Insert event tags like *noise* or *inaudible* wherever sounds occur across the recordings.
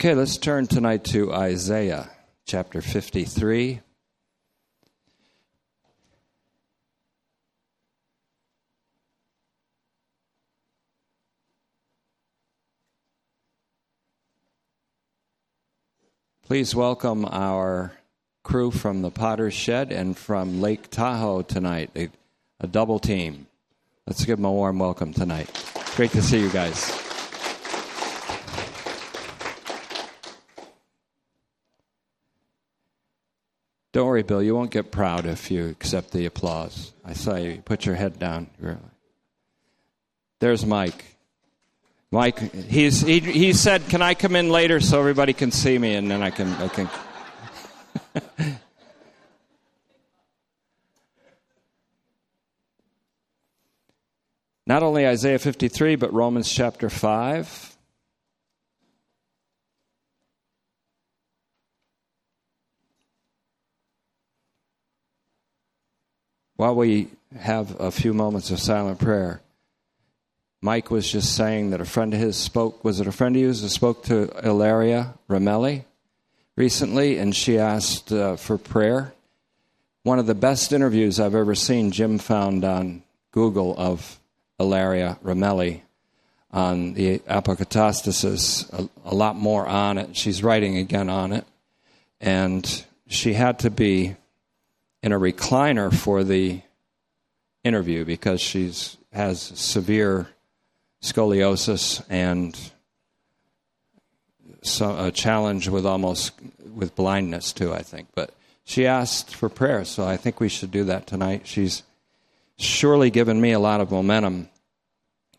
Okay, let's turn tonight to Isaiah chapter 53. Please welcome our crew from the Potter's Shed and from Lake Tahoe tonight, a, a double team. Let's give them a warm welcome tonight. Great to see you guys. Don't worry, Bill. You won't get proud if you accept the applause. I saw you put your head down. There's Mike. Mike, he's, he, he said, "Can I come in later so everybody can see me, and then I can I can." *laughs* Not only Isaiah 53, but Romans chapter 5. While we have a few moments of silent prayer, Mike was just saying that a friend of his spoke. Was it a friend of yours that spoke to Ilaria Ramelli recently? And she asked uh, for prayer. One of the best interviews I've ever seen, Jim found on Google of Ilaria Ramelli on the apokatastasis, a, a lot more on it. She's writing again on it. And she had to be in a recliner for the interview because she's has severe scoliosis and so a challenge with almost with blindness too i think. But she asked for prayer so i think we should do that tonight. She's surely given me a lot of momentum.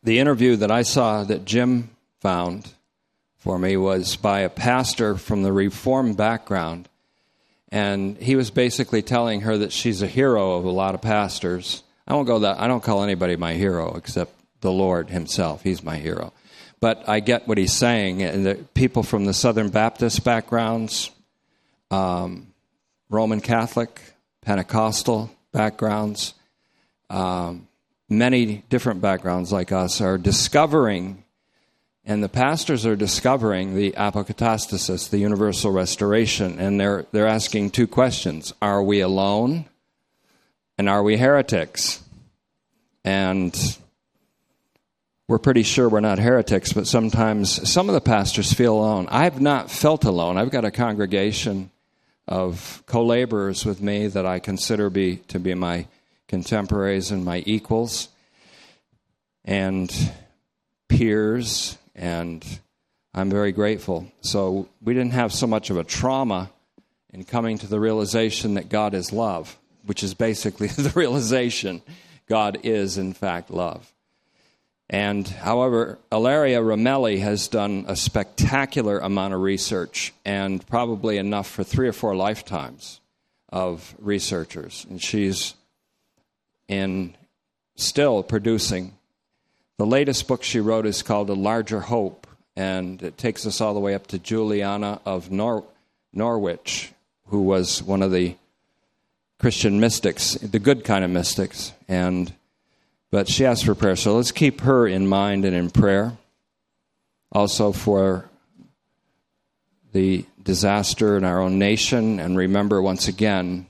The interview that i saw that jim found for me was by a pastor from the reform background and he was basically telling her that she's a hero of a lot of pastors. I won't go that I don't call anybody my hero except the Lord Himself. He's my hero. But I get what he's saying. And the people from the Southern Baptist backgrounds, um, Roman Catholic, Pentecostal backgrounds, um, many different backgrounds like us are discovering and the pastors are discovering the apokatastasis, the universal restoration, and they're, they're asking two questions Are we alone? And are we heretics? And we're pretty sure we're not heretics, but sometimes some of the pastors feel alone. I've not felt alone. I've got a congregation of co laborers with me that I consider be, to be my contemporaries and my equals, and peers and I'm very grateful. So we didn't have so much of a trauma in coming to the realization that God is love, which is basically *laughs* the realization God is, in fact, love. And however, Ilaria Ramelli has done a spectacular amount of research and probably enough for three or four lifetimes of researchers. And she's in still producing the latest book she wrote is called A Larger Hope, and it takes us all the way up to Juliana of Nor- Norwich, who was one of the Christian mystics, the good kind of mystics. And but she asked for prayer, so let's keep her in mind and in prayer. Also for the disaster in our own nation, and remember once again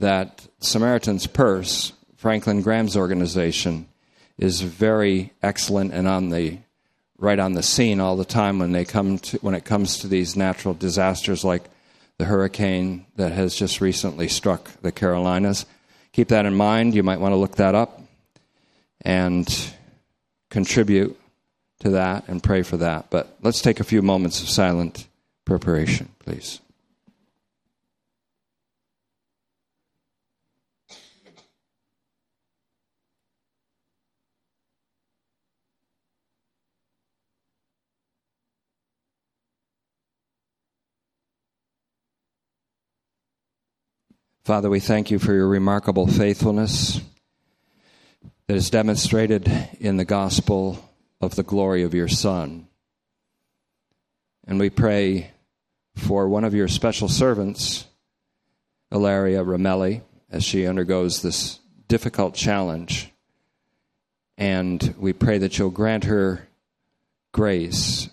that Samaritan's Purse, Franklin Graham's organization, is very excellent and on the right on the scene all the time when they come to, when it comes to these natural disasters like the hurricane that has just recently struck the Carolinas. Keep that in mind. You might want to look that up and contribute to that and pray for that. But let's take a few moments of silent preparation, please. Father, we thank you for your remarkable faithfulness that is demonstrated in the gospel of the glory of your Son. And we pray for one of your special servants, Ilaria Ramelli, as she undergoes this difficult challenge. And we pray that you'll grant her grace,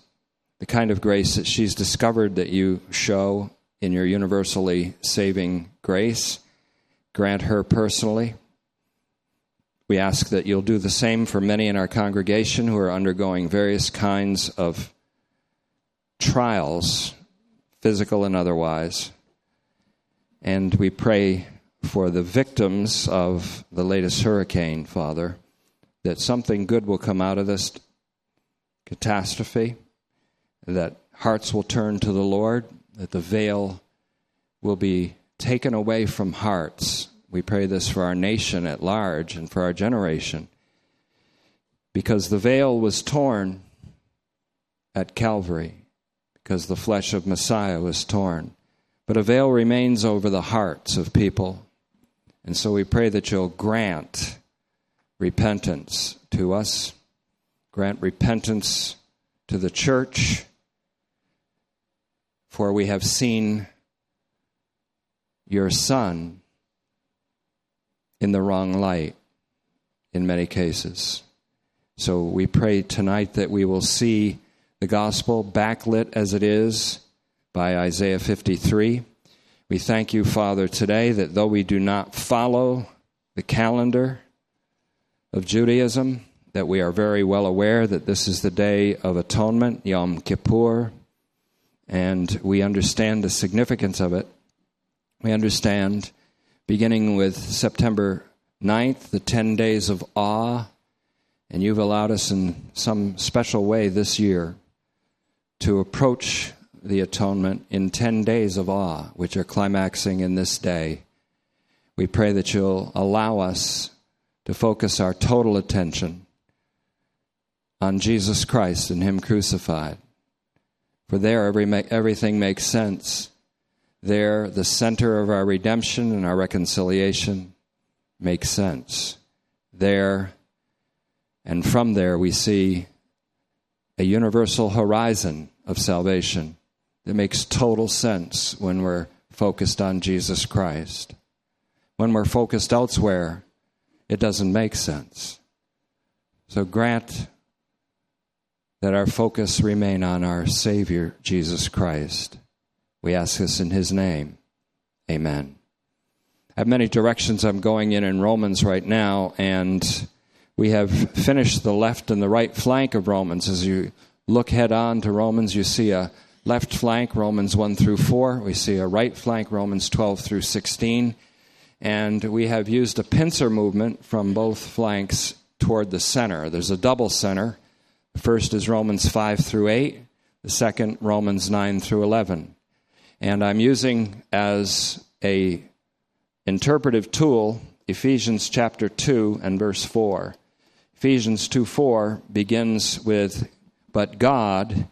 the kind of grace that she's discovered that you show in your universally saving grace. Grant her personally. We ask that you'll do the same for many in our congregation who are undergoing various kinds of trials, physical and otherwise. And we pray for the victims of the latest hurricane, Father, that something good will come out of this catastrophe, that hearts will turn to the Lord, that the veil will be taken away from hearts. We pray this for our nation at large and for our generation. Because the veil was torn at Calvary, because the flesh of Messiah was torn. But a veil remains over the hearts of people. And so we pray that you'll grant repentance to us, grant repentance to the church, for we have seen your Son in the wrong light in many cases. So we pray tonight that we will see the gospel backlit as it is by Isaiah 53. We thank you, Father, today that though we do not follow the calendar of Judaism, that we are very well aware that this is the day of atonement, Yom Kippur, and we understand the significance of it. We understand, beginning with September 9th, the 10 days of awe, and you've allowed us in some special way this year to approach the atonement in 10 days of awe, which are climaxing in this day. We pray that you'll allow us to focus our total attention on Jesus Christ and Him crucified. For there, every, everything makes sense. There, the center of our redemption and our reconciliation makes sense. There, and from there, we see a universal horizon of salvation that makes total sense when we're focused on Jesus Christ. When we're focused elsewhere, it doesn't make sense. So grant that our focus remain on our Savior, Jesus Christ. We ask this in His name. Amen. I have many directions I'm going in in Romans right now, and we have finished the left and the right flank of Romans. As you look head on to Romans, you see a left flank, Romans 1 through 4. We see a right flank, Romans 12 through 16. And we have used a pincer movement from both flanks toward the center. There's a double center. First is Romans 5 through 8, the second, Romans 9 through 11. And I'm using as a interpretive tool Ephesians chapter 2 and verse 4. Ephesians 2 4 begins with, But God,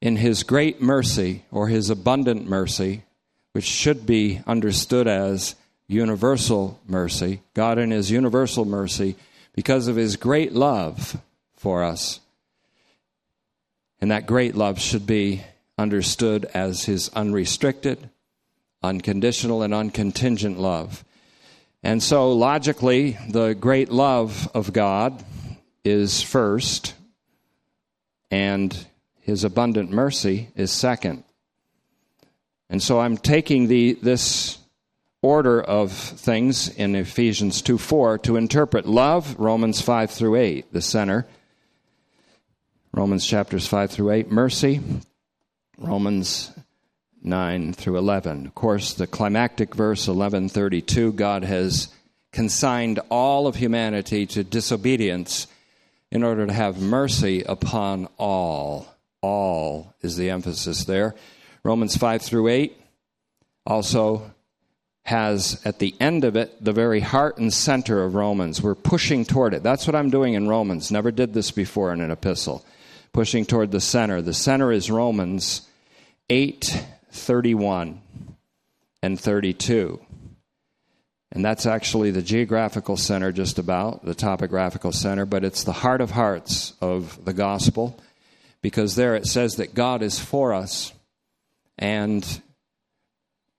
in his great mercy or his abundant mercy, which should be understood as universal mercy, God in his universal mercy, because of his great love for us. And that great love should be understood as his unrestricted, unconditional, and uncontingent love. And so, logically, the great love of God is first, and his abundant mercy is second. And so I'm taking the, this order of things in Ephesians 2 4 to interpret love, Romans 5 through 8, the center. Romans chapters 5 through 8, mercy, Romans 9 through 11. Of course, the climactic verse 1132 God has consigned all of humanity to disobedience in order to have mercy upon all all is the emphasis there. Romans 5 through 8 also has at the end of it the very heart and center of Romans. We're pushing toward it. That's what I'm doing in Romans. Never did this before in an epistle. Pushing toward the center. The center is Romans 8 31 and 32. And that's actually the geographical center, just about, the topographical center, but it's the heart of hearts of the gospel because there it says that God is for us and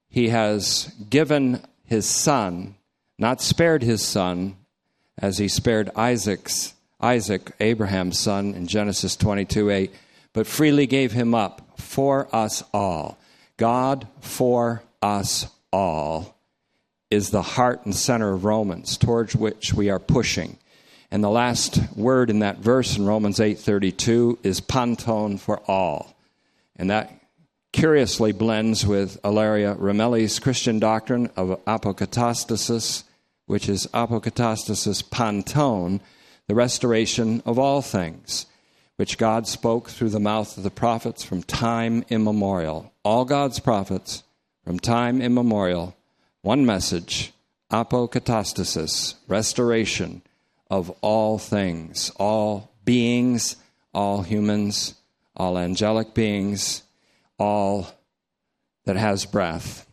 he has given his son, not spared his son as he spared Isaac's Isaac, Abraham's son in Genesis 22 8, but freely gave him up for us all. God for us all is the heart and center of Romans towards which we are pushing. And the last word in that verse in Romans 8:32 is panton for all. And that curiously blends with Ilaria Ramelli's Christian doctrine of apokatastasis, which is apokatastasis panton, the restoration of all things, which God spoke through the mouth of the prophets from time immemorial. All God's prophets from time immemorial, one message, apokatastasis, restoration of all things, all beings, all humans, all angelic beings, all that has breath.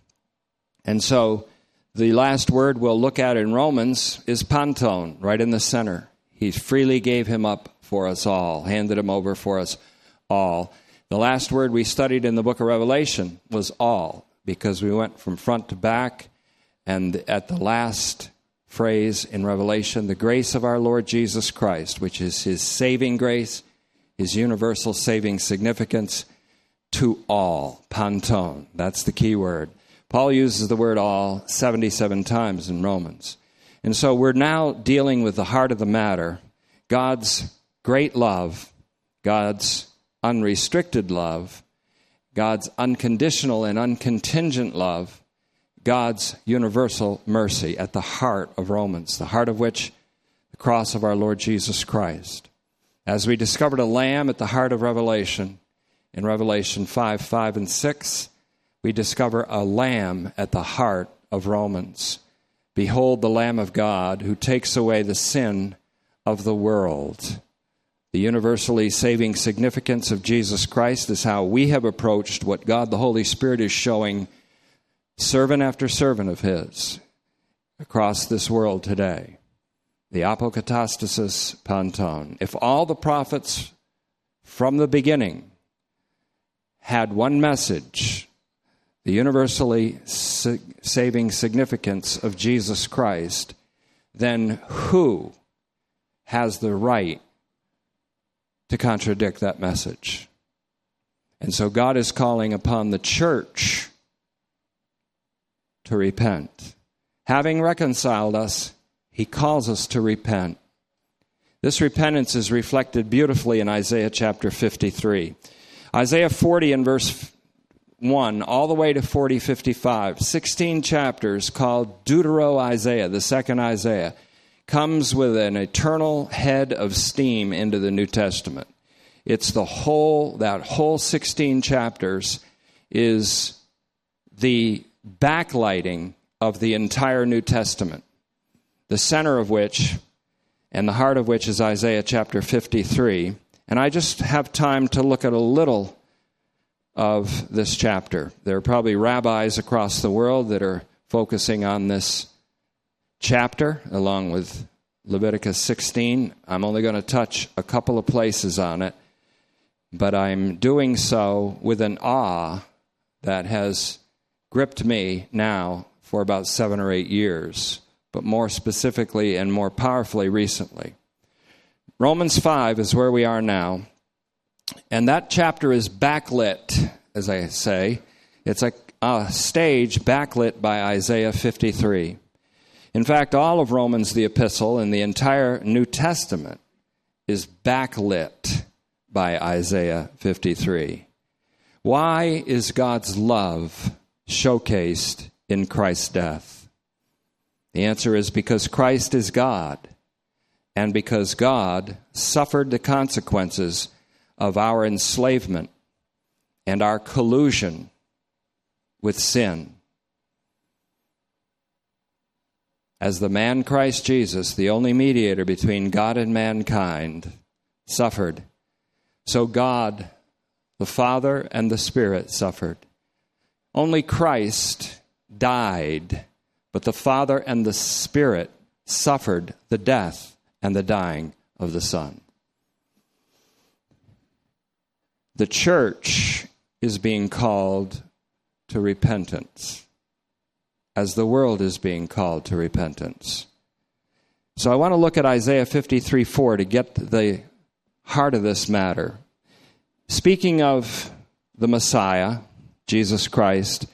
And so the last word we'll look at in Romans is panton, right in the center. He freely gave him up for us all, handed him over for us all. The last word we studied in the book of Revelation was all, because we went from front to back, and at the last phrase in Revelation, the grace of our Lord Jesus Christ, which is his saving grace, his universal saving significance to all. Panton, that's the key word. Paul uses the word all 77 times in Romans. And so we're now dealing with the heart of the matter God's great love, God's unrestricted love, God's unconditional and uncontingent love, God's universal mercy at the heart of Romans, the heart of which the cross of our Lord Jesus Christ. As we discovered a lamb at the heart of Revelation, in Revelation 5 5 and 6, we discover a lamb at the heart of Romans. Behold, the Lamb of God who takes away the sin of the world. The universally saving significance of Jesus Christ is how we have approached what God the Holy Spirit is showing servant after servant of His across this world today. The apokatastasis panton. If all the prophets from the beginning had one message, the universally saving significance of Jesus Christ, then who has the right to contradict that message? And so God is calling upon the church to repent. Having reconciled us, he calls us to repent. This repentance is reflected beautifully in Isaiah chapter 53. Isaiah 40 and verse 1 all the way to 40 55, 16 chapters called Deutero Isaiah, the second Isaiah, comes with an eternal head of steam into the New Testament. It's the whole, that whole 16 chapters is the backlighting of the entire New Testament, the center of which and the heart of which is Isaiah chapter 53. And I just have time to look at a little of this chapter. There are probably rabbis across the world that are focusing on this chapter along with Leviticus 16. I'm only going to touch a couple of places on it, but I'm doing so with an awe that has gripped me now for about seven or eight years, but more specifically and more powerfully recently. Romans 5 is where we are now, and that chapter is backlit, as I say. It's a, a stage backlit by Isaiah 53. In fact, all of Romans, the epistle, and the entire New Testament is backlit by Isaiah 53. Why is God's love showcased in Christ's death? The answer is because Christ is God, and because God suffered the consequences of our enslavement and our collusion with sin. As the man Christ Jesus, the only mediator between God and mankind, suffered, so God, the Father, and the Spirit suffered. Only Christ died, but the Father and the Spirit suffered the death and the dying of the Son. The church is being called to repentance, as the world is being called to repentance. So I want to look at Isaiah 53 4 to get the heart of this matter. speaking of the Messiah, Jesus Christ,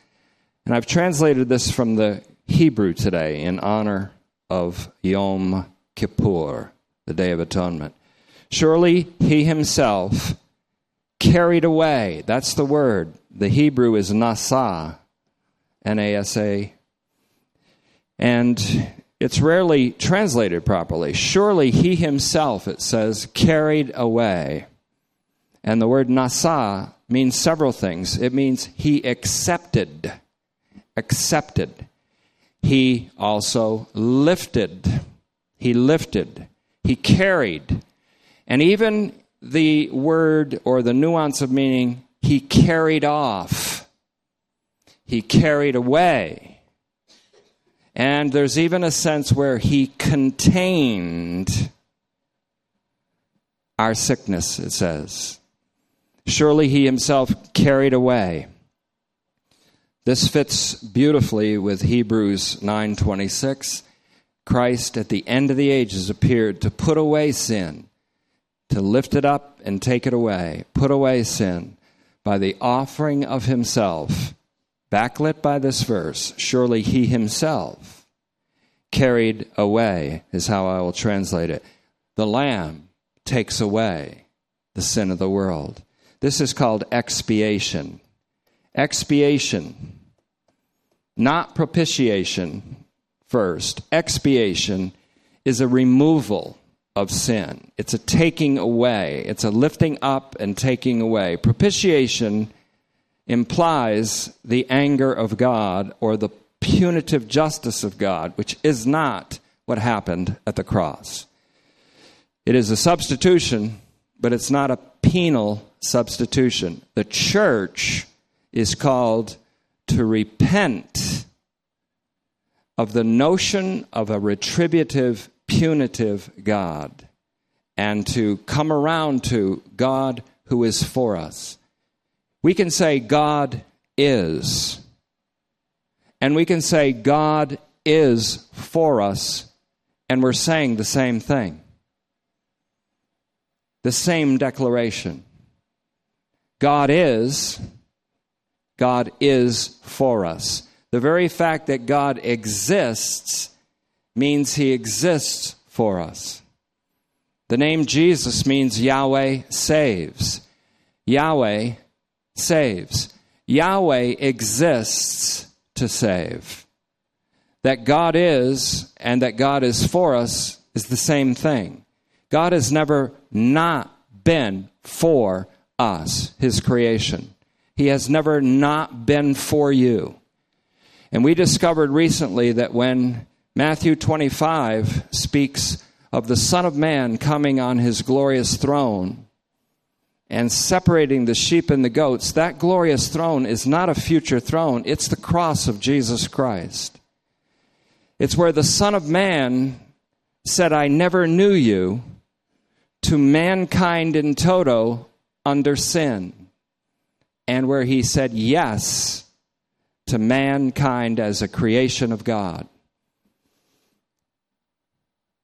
and I've translated this from the Hebrew today in honor of Yom Kippur, the Day of Atonement. Surely he himself carried away, that's the word. The Hebrew is nasa, N A S A. And it's rarely translated properly. Surely he himself, it says, carried away. And the word nasa means several things. It means he accepted. Accepted. He also lifted. He lifted. He carried. And even the word or the nuance of meaning, he carried off. He carried away. And there's even a sense where he contained our sickness, it says. Surely he himself carried away. This fits beautifully with Hebrews 9:26. Christ at the end of the ages appeared to put away sin, to lift it up and take it away, put away sin by the offering of himself. Backlit by this verse, surely he himself carried away, is how I will translate it. The Lamb takes away the sin of the world. This is called expiation. Expiation, not propitiation first. Expiation is a removal of sin, it's a taking away, it's a lifting up and taking away. Propitiation implies the anger of God or the punitive justice of God, which is not what happened at the cross. It is a substitution, but it's not a penal substitution. The church is called to repent of the notion of a retributive, punitive God and to come around to God who is for us. We can say God is, and we can say God is for us, and we're saying the same thing. The same declaration. God is, God is for us. The very fact that God exists means he exists for us. The name Jesus means Yahweh saves. Yahweh saves. Yahweh exists to save. That God is and that God is for us is the same thing. God has never not been for us, his creation. He has never not been for you. And we discovered recently that when Matthew 25 speaks of the Son of Man coming on his glorious throne and separating the sheep and the goats, that glorious throne is not a future throne, it's the cross of Jesus Christ. It's where the Son of Man said, I never knew you to mankind in toto under sin, and where he said yes to mankind as a creation of God.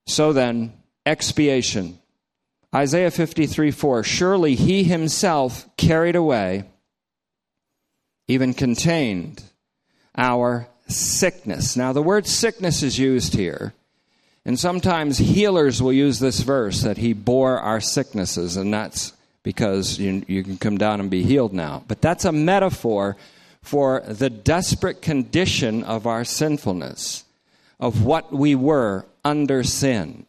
So then, expiation. Isaiah 53 4 Surely he himself carried away, even contained, our sickness. Now, the word sickness is used here. And sometimes healers will use this verse that he bore our sicknesses, and that's because you, you can come down and be healed now. But that's a metaphor for the desperate condition of our sinfulness, of what we were under sin,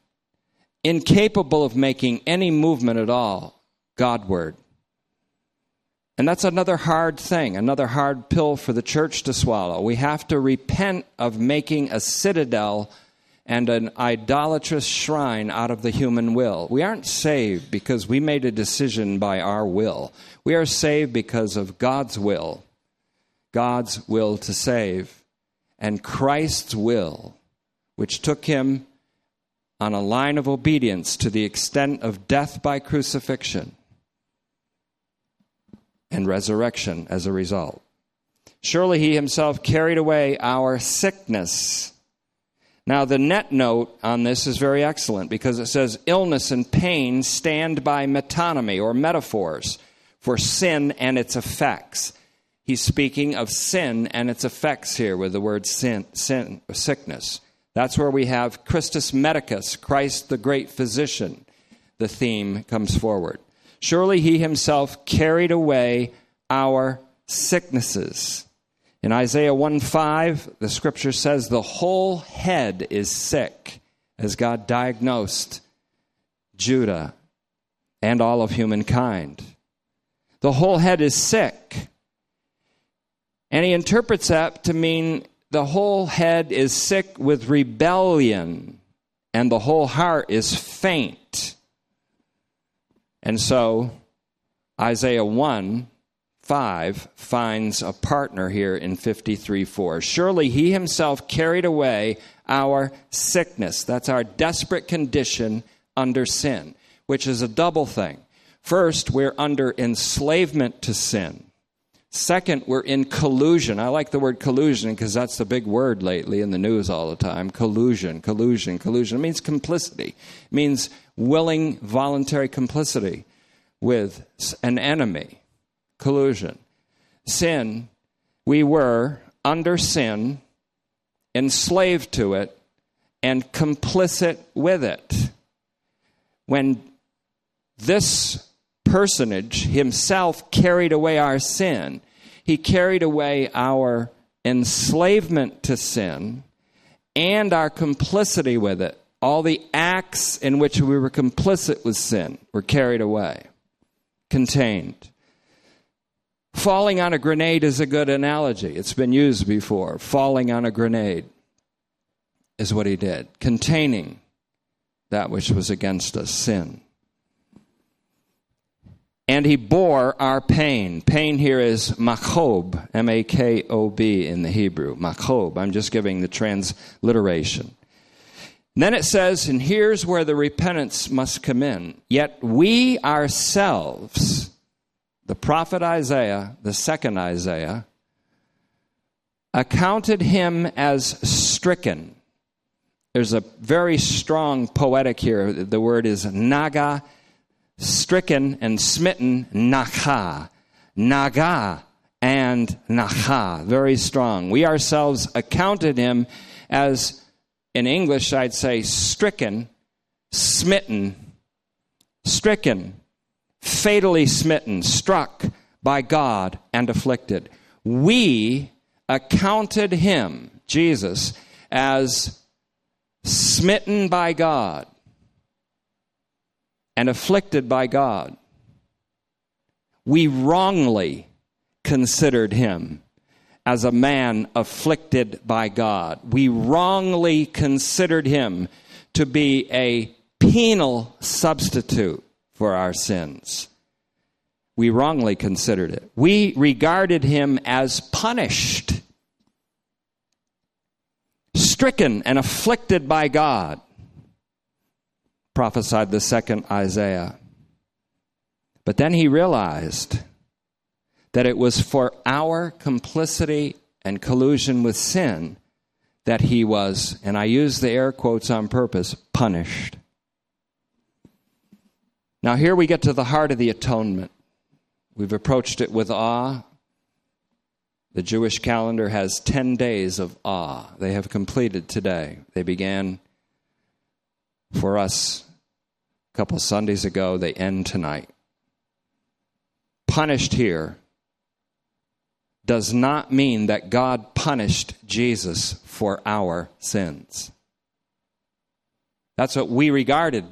incapable of making any movement at all Godward. And that's another hard thing, another hard pill for the church to swallow. We have to repent of making a citadel and an idolatrous shrine out of the human will. We aren't saved because we made a decision by our will. We are saved because of God's will, God's will to save, and Christ's will, which took him on a line of obedience to the extent of death by crucifixion and resurrection as a result. Surely he himself carried away our sickness now, the NET note on this is very excellent because it says illness and pain stand by metonymy or metaphors for sin and its effects. He's speaking of sin and its effects here with the word sin, sin sickness. That's where we have Christus Medicus, Christ the great physician. The theme comes forward. Surely he himself carried away our sicknesses. In Isaiah 1 5, the scripture says, The whole head is sick, as God diagnosed Judah and all of humankind. The whole head is sick. And he interprets that to mean the whole head is sick with rebellion, and the whole heart is faint. And so, Isaiah 1 5 finds a partner here in 53 4. Surely he himself carried away our sickness. That's our desperate condition under sin, which is a double thing. First, we're under enslavement to sin. Second, we're in collusion. I like the word collusion because that's the big word lately in the news all the time. Collusion, collusion, collusion. It means complicity. It means willing, voluntary complicity with an enemy collusion. Sin, we were under sin, enslaved to it, and complicit with it. When this personage himself carried away our sin, he carried away our enslavement to sin and our complicity with it. All the acts in which we were complicit with sin were carried away, contained. Falling on a grenade is a good analogy. It's been used before. Falling on a grenade is what he did, containing that which was against us, sin. And he bore our pain. Pain here is makob, M A K O B in the Hebrew. Makob. I'm just giving the transliteration. Then it says, and here's where the repentance must come in. Yet we ourselves the prophet Isaiah, the second Isaiah, accounted him as stricken. There's a very strong poetic here. The word is naga, stricken and smitten, nacha. Naga and nacha. Very strong. We ourselves accounted him as, in English, I'd say stricken, smitten, stricken fatally smitten, struck by God, and afflicted. We accounted him, Jesus, as smitten by God and afflicted by God. We wrongly considered him as a man afflicted by God. We wrongly considered him to be a penal substitute for our sins. We wrongly considered it. We regarded him as punished, stricken, and afflicted by God, prophesied the second Isaiah. But then he realized that it was for our complicity and collusion with sin that he was, and I use the air quotes on purpose, punished. Now, here we get to the heart of the atonement. We've approached it with awe. The Jewish calendar has 10 days of awe. They have completed today. They began for us couple Sundays ago, they end tonight. Punished here does not mean that God punished Jesus for our sins. That's what we regarded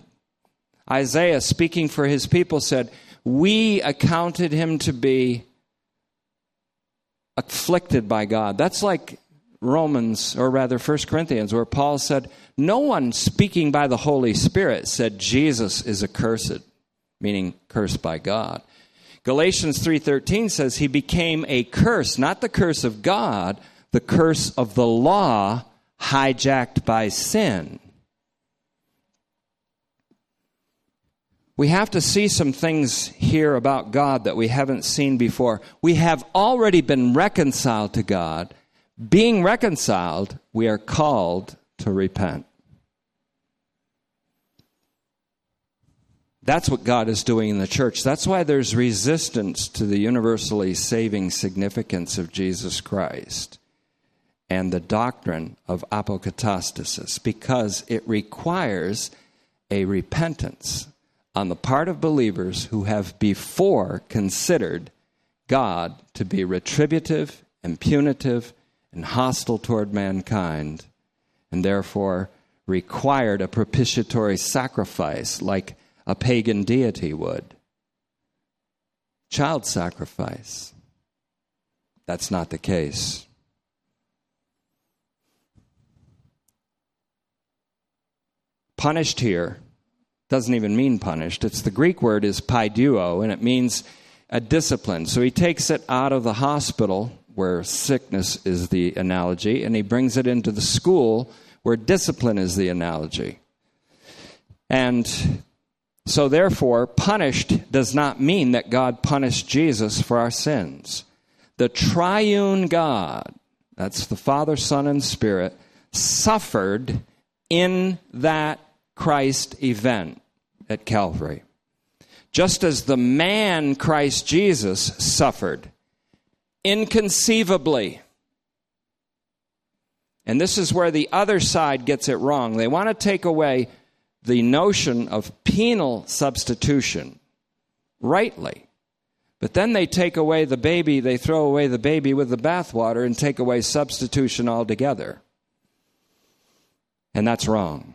Isaiah, speaking for his people, said, We accounted him to be afflicted by God. That's like Romans, or rather 1 Corinthians, where Paul said, No one speaking by the Holy Spirit said Jesus is accursed, meaning cursed by God. Galatians 3:13 says he became a curse, not the curse of God, the curse of the law hijacked by sin. we have to see some things here about God that we haven't seen before. We have already been reconciled to God. Being reconciled, we are called to repent. That's what God is doing in the church. That's why there's resistance to the universally saving significance of Jesus Christ and the doctrine of apokatastasis because it requires a repentance on the part of believers who have before considered God to be retributive and punitive and hostile toward mankind, and therefore required a propitiatory sacrifice like a pagan deity would. Child sacrifice. That's not the case. Punished here doesn't even mean punished. It's the Greek word is paideuo, and it means a discipline. So he takes it out of the hospital, where sickness is the analogy, and he brings it into the school, where discipline is the analogy. And so, therefore, punished does not mean that God punished Jesus for our sins. The triune God, that's the Father, Son, and Spirit, suffered in that Christ event at Calvary. Just as the man Christ Jesus suffered inconceivably. And this is where the other side gets it wrong. They want to take away the notion of penal substitution rightly. But then they take away the baby, they throw away the baby with the bathwater and take away substitution altogether. And that's wrong.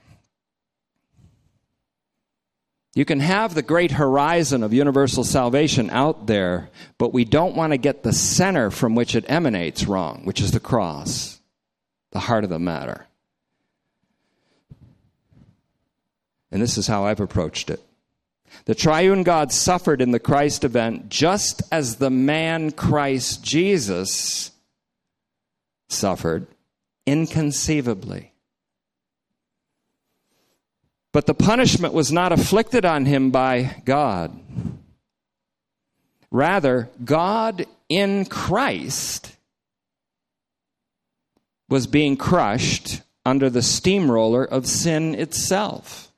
You can have the great horizon of universal salvation out there, but we don't want to get the center from which it emanates wrong, which is the cross, the heart of the matter. And this is how I've approached it. The triune God suffered in the Christ event just as the man Christ Jesus suffered inconceivably. But the punishment was not afflicted on him by God. Rather, God in Christ was being crushed under the steamroller of sin itself.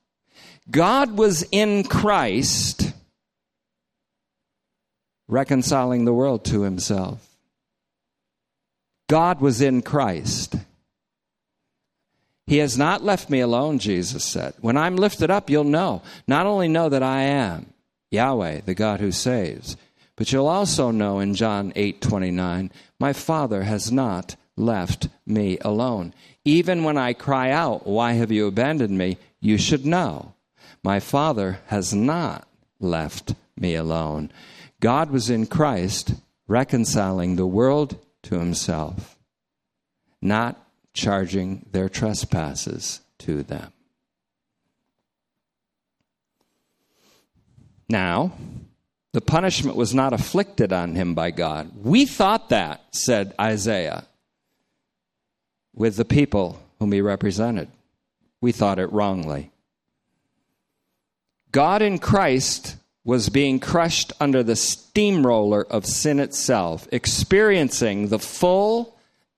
God was in Christ reconciling the world to himself. God was in Christ. He has not left me alone, Jesus said. When I'm lifted up, you'll know. Not only know that I am Yahweh, the God who saves, but you'll also know in John 8 29, my Father has not left me alone. Even when I cry out, Why have you abandoned me? you should know my Father has not left me alone. God was in Christ reconciling the world to himself, not charging their trespasses to them. Now, the punishment was not afflicted on him by God. We thought that, said Isaiah, with the people whom he represented. We thought it wrongly. God in Christ was being crushed under the steamroller of sin itself, experiencing the full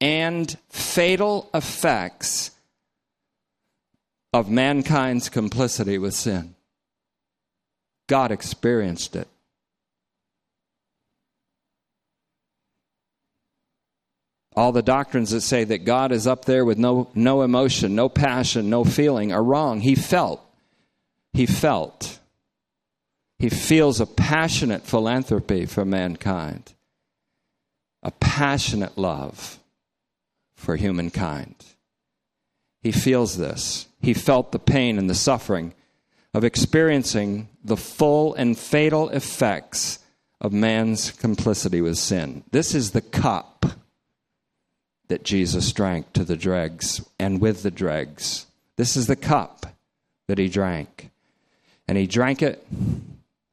and fatal effects of mankind's complicity with sin. God experienced it. All the doctrines that say that God is up there with no, no emotion, no passion, no feeling are wrong. He felt he felt. He feels a passionate philanthropy for mankind, a passionate love for humankind. He feels this. He felt the pain and the suffering of experiencing the full and fatal effects of man's complicity with sin. This is the cup that Jesus drank to the dregs and with the dregs. This is the cup that he drank and he drank it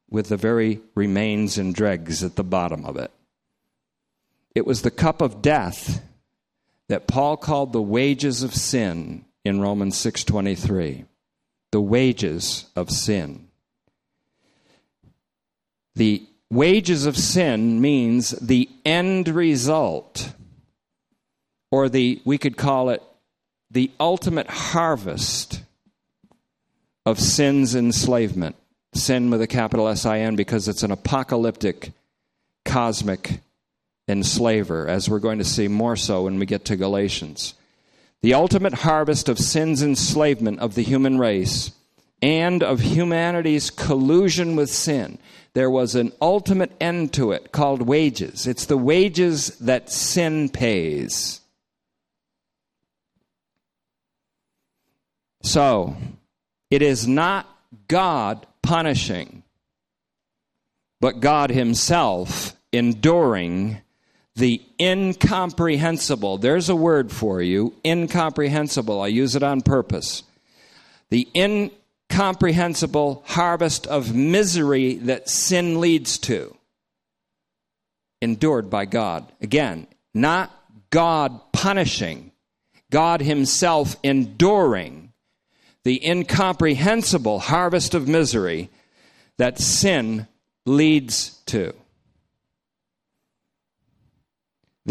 with the very remains and dregs at the bottom of it. It was the cup of death that Paul called the wages of sin in Romans 6:23. The wages of sin. The wages of sin means the end result or the we could call it the ultimate harvest of sin's enslavement sin with a capital S I N because it's an apocalyptic, cosmic enslaver, as we're going to see more so when we get to Galatians. The ultimate harvest of sin's enslavement of the human race and of humanity's collusion with sin. There was an ultimate end to it called wages. It's the wages that sin pays. So, it is not God punishing, but God Himself enduring the incomprehensible. There's a word for you incomprehensible. I use it on purpose. The incomprehensible harvest of misery that sin leads to, endured by God. Again, not God punishing, God Himself enduring the incomprehensible harvest of misery that sin leads to.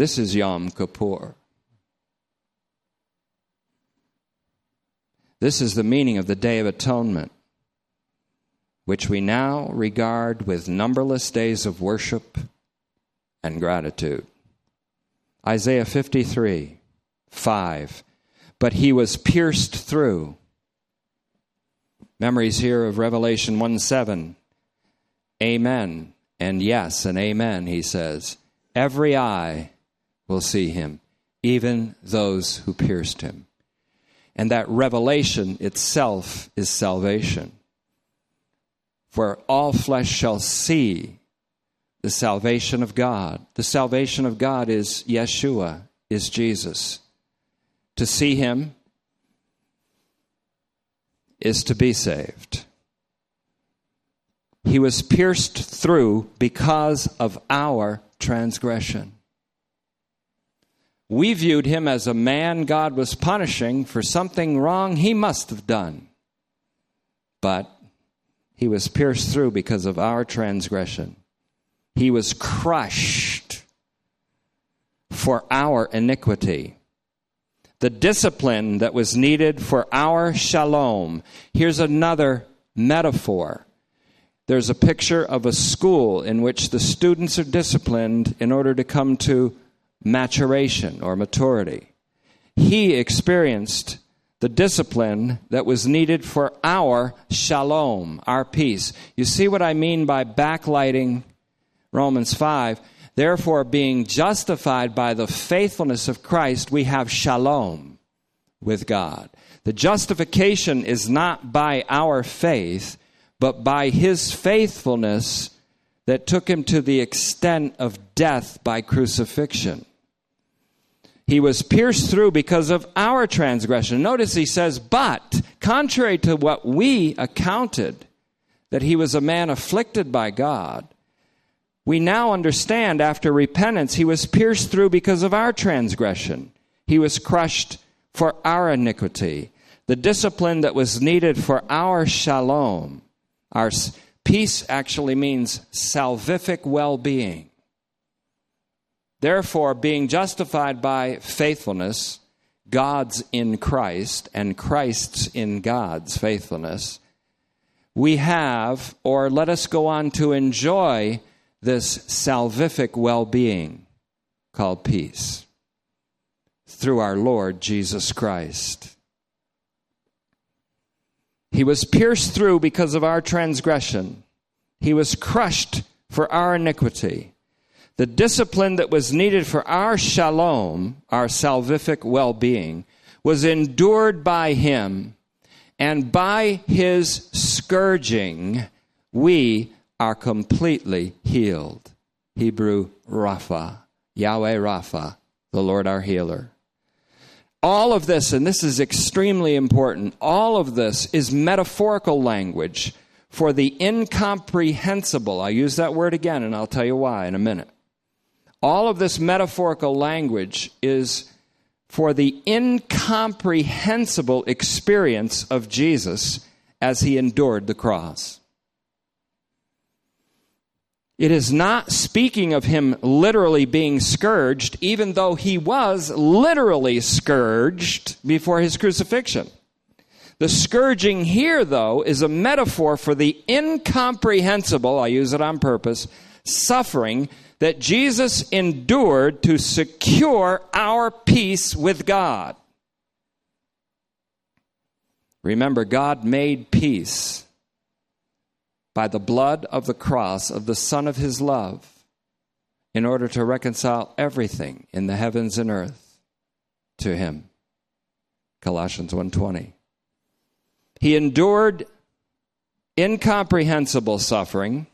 This is Yom Kippur. This is the meaning of the Day of Atonement, which we now regard with numberless days of worship and gratitude. Isaiah 53 5. But he was pierced through. Memories here of Revelation 1 7. Amen and yes and amen, he says. Every eye will see him, even those who pierced him. And that revelation itself is salvation. For all flesh shall see the salvation of God. The salvation of God is Yeshua, is Jesus. To see him is to be saved. He was pierced through because of our transgression. We viewed him as a man God was punishing for something wrong he must have done. But he was pierced through because of our transgression. He was crushed for our iniquity. The discipline that was needed for our shalom. Here's another metaphor. There's a picture of a school in which the students are disciplined in order to come to maturation or maturity. He experienced the discipline that was needed for our shalom, our peace. You see what I mean by backlighting Romans 5? Therefore, being justified by the faithfulness of Christ, we have shalom with God. The justification is not by our faith, but by his faithfulness that took him to the extent of death by crucifixion. He was pierced through because of our transgression. Notice he says, but contrary to what we accounted, that he was a man afflicted by God, we now understand after repentance, he was pierced through because of our transgression. He was crushed for our iniquity. The discipline that was needed for our shalom, our peace actually means salvific well being. Therefore, being justified by faithfulness, God's in Christ and Christ's in God's faithfulness, we have, or let us go on to enjoy this salvific well being called peace through our Lord Jesus Christ. He was pierced through because of our transgression, he was crushed for our iniquity. The discipline that was needed for our shalom, our salvific well being, was endured by him, and by his scourging, we are completely healed. Hebrew Rapha, Yahweh Rapha, the Lord our healer. All of this, and this is extremely important, all of this is metaphorical language for the incomprehensible. I use that word again, and I'll tell you why in a minute. All of this metaphorical language is for the incomprehensible experience of Jesus as he endured the cross. It is not speaking of him literally being scourged, even though he was literally scourged before his crucifixion. The scourging here, though, is a metaphor for the incomprehensible, I use it on purpose, suffering that Jesus endured to secure our peace with God. Remember, God made peace by the blood of the cross of the Son of His love in order to reconcile everything in the heavens and earth to Him. Colossians 1:20. He endured incomprehensible suffering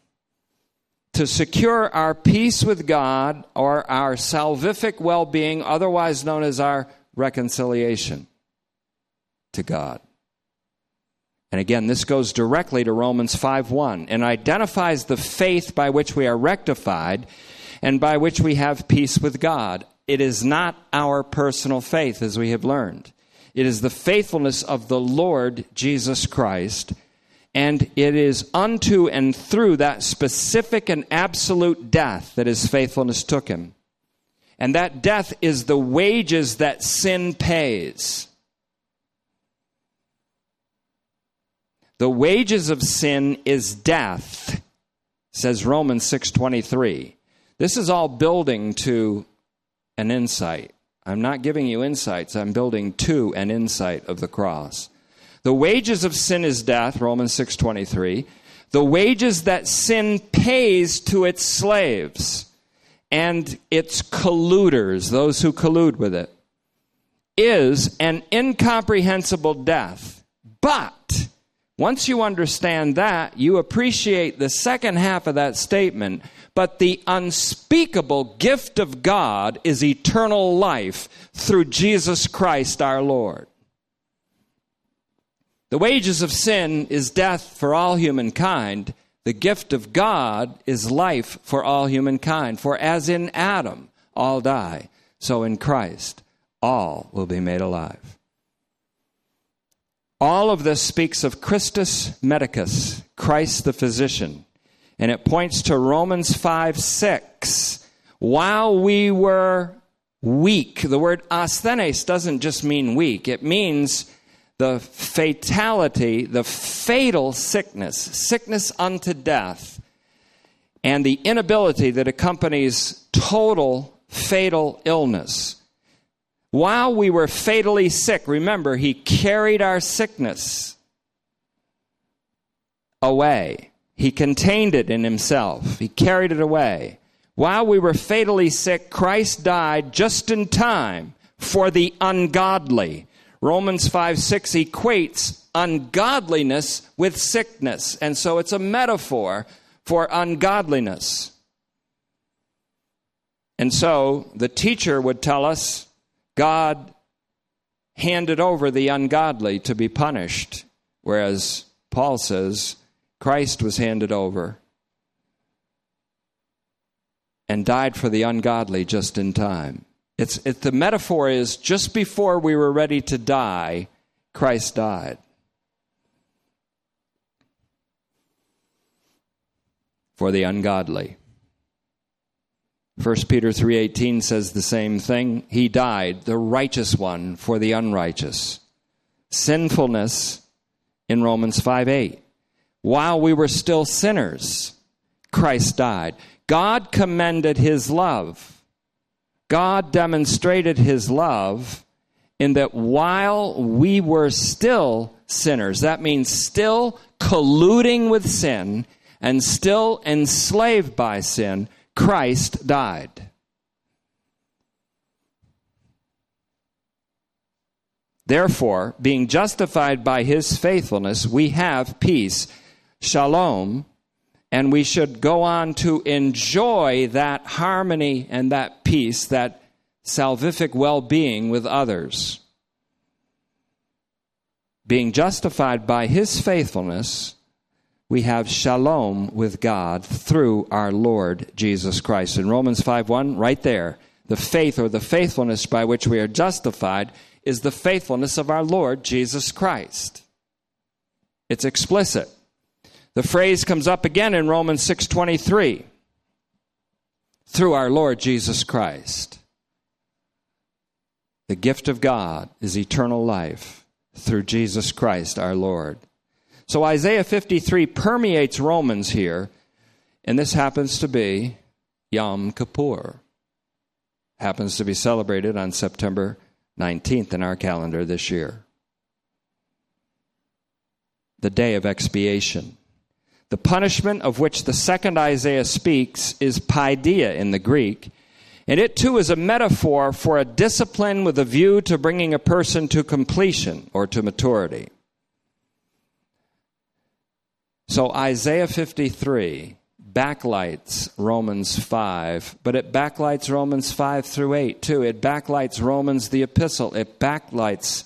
to secure our peace with God or our salvific well being, otherwise known as our reconciliation to God. And again, this goes directly to Romans 5 1 and identifies the faith by which we are rectified and by which we have peace with God. It is not our personal faith as we have learned. It is the faithfulness of the Lord Jesus Christ. And it is unto and through that specific and absolute death that his faithfulness took him. And that death is the wages that sin pays. The wages of sin is death, says Romans 6:23. This is all building to an insight. I'm not giving you insights, I'm building to an insight of the cross. The wages of sin is death, Romans 6:23. The wages that sin pays to its slaves and its colluders, those who collude with it, is an incomprehensible death. But once you understand that, you appreciate the second half of that statement but the unspeakable gift of God is eternal life through Jesus Christ our Lord. The wages of sin is death for all humankind. The gift of God is life for all humankind. For as in Adam all die, so in Christ all will be made alive. All of this speaks of Christus Medicus, Christ the physician and it points to Romans 5 6. While we were weak, the word asthenes doesn't just mean weak, it means the fatality, the fatal sickness, sickness unto death, and the inability that accompanies total fatal illness. While we were fatally sick, remember, he carried our sickness away. He contained it in himself, he carried it away. While we were fatally sick, Christ died just in time for the ungodly. Romans 5 6 equates ungodliness with sickness, and so it's a metaphor for ungodliness. And so the teacher would tell us God handed over the ungodly to be punished, whereas Paul says Christ was handed over and died for the ungodly just in time. It's, it, the metaphor is just before we were ready to die, Christ died. For the ungodly. 1 Peter 3:18 says the same thing. He died, the righteous one, for the unrighteous. Sinfulness in Romans 5:8 while we were still sinners, Christ died. God commended his love. God demonstrated his love in that while we were still sinners, that means still colluding with sin and still enslaved by sin, Christ died. Therefore, being justified by his faithfulness, we have peace shalom, and we should go on to enjoy that harmony and that peace, that salvific well being with others. Being justified by his faithfulness, we have shalom with God through our Lord Jesus Christ. In Romans 5 1, right there, the faith or the faithfulness by which we are justified is the faithfulness of our Lord Jesus Christ. It's explicit. The phrase comes up again in Romans 6:23 through our Lord Jesus Christ. The gift of God is eternal life through Jesus Christ our Lord. So Isaiah 53 permeates Romans here, and this happens to be Yom Kippur. Happens to be celebrated on September 19th in our calendar this year. The day of expiation. The punishment of which the second Isaiah speaks is paideia in the Greek, and it too is a metaphor for a discipline with a view to bringing a person to completion or to maturity. So Isaiah 53 backlights Romans 5, but it backlights Romans 5 through 8 too. It backlights Romans, the epistle. It backlights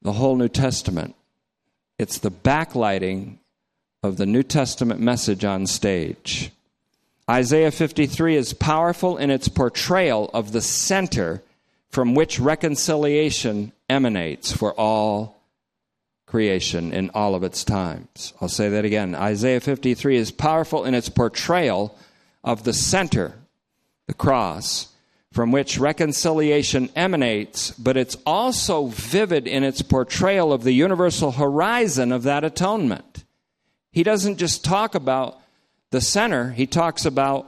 the whole New Testament. It's the backlighting of the New Testament message on stage. Isaiah 53 is powerful in its portrayal of the center from which reconciliation emanates for all creation in all of its times. I'll say that again. Isaiah 53 is powerful in its portrayal of the center, the cross, from which reconciliation emanates, but it's also vivid in its portrayal of the universal horizon of that atonement. He doesn't just talk about the center, he talks about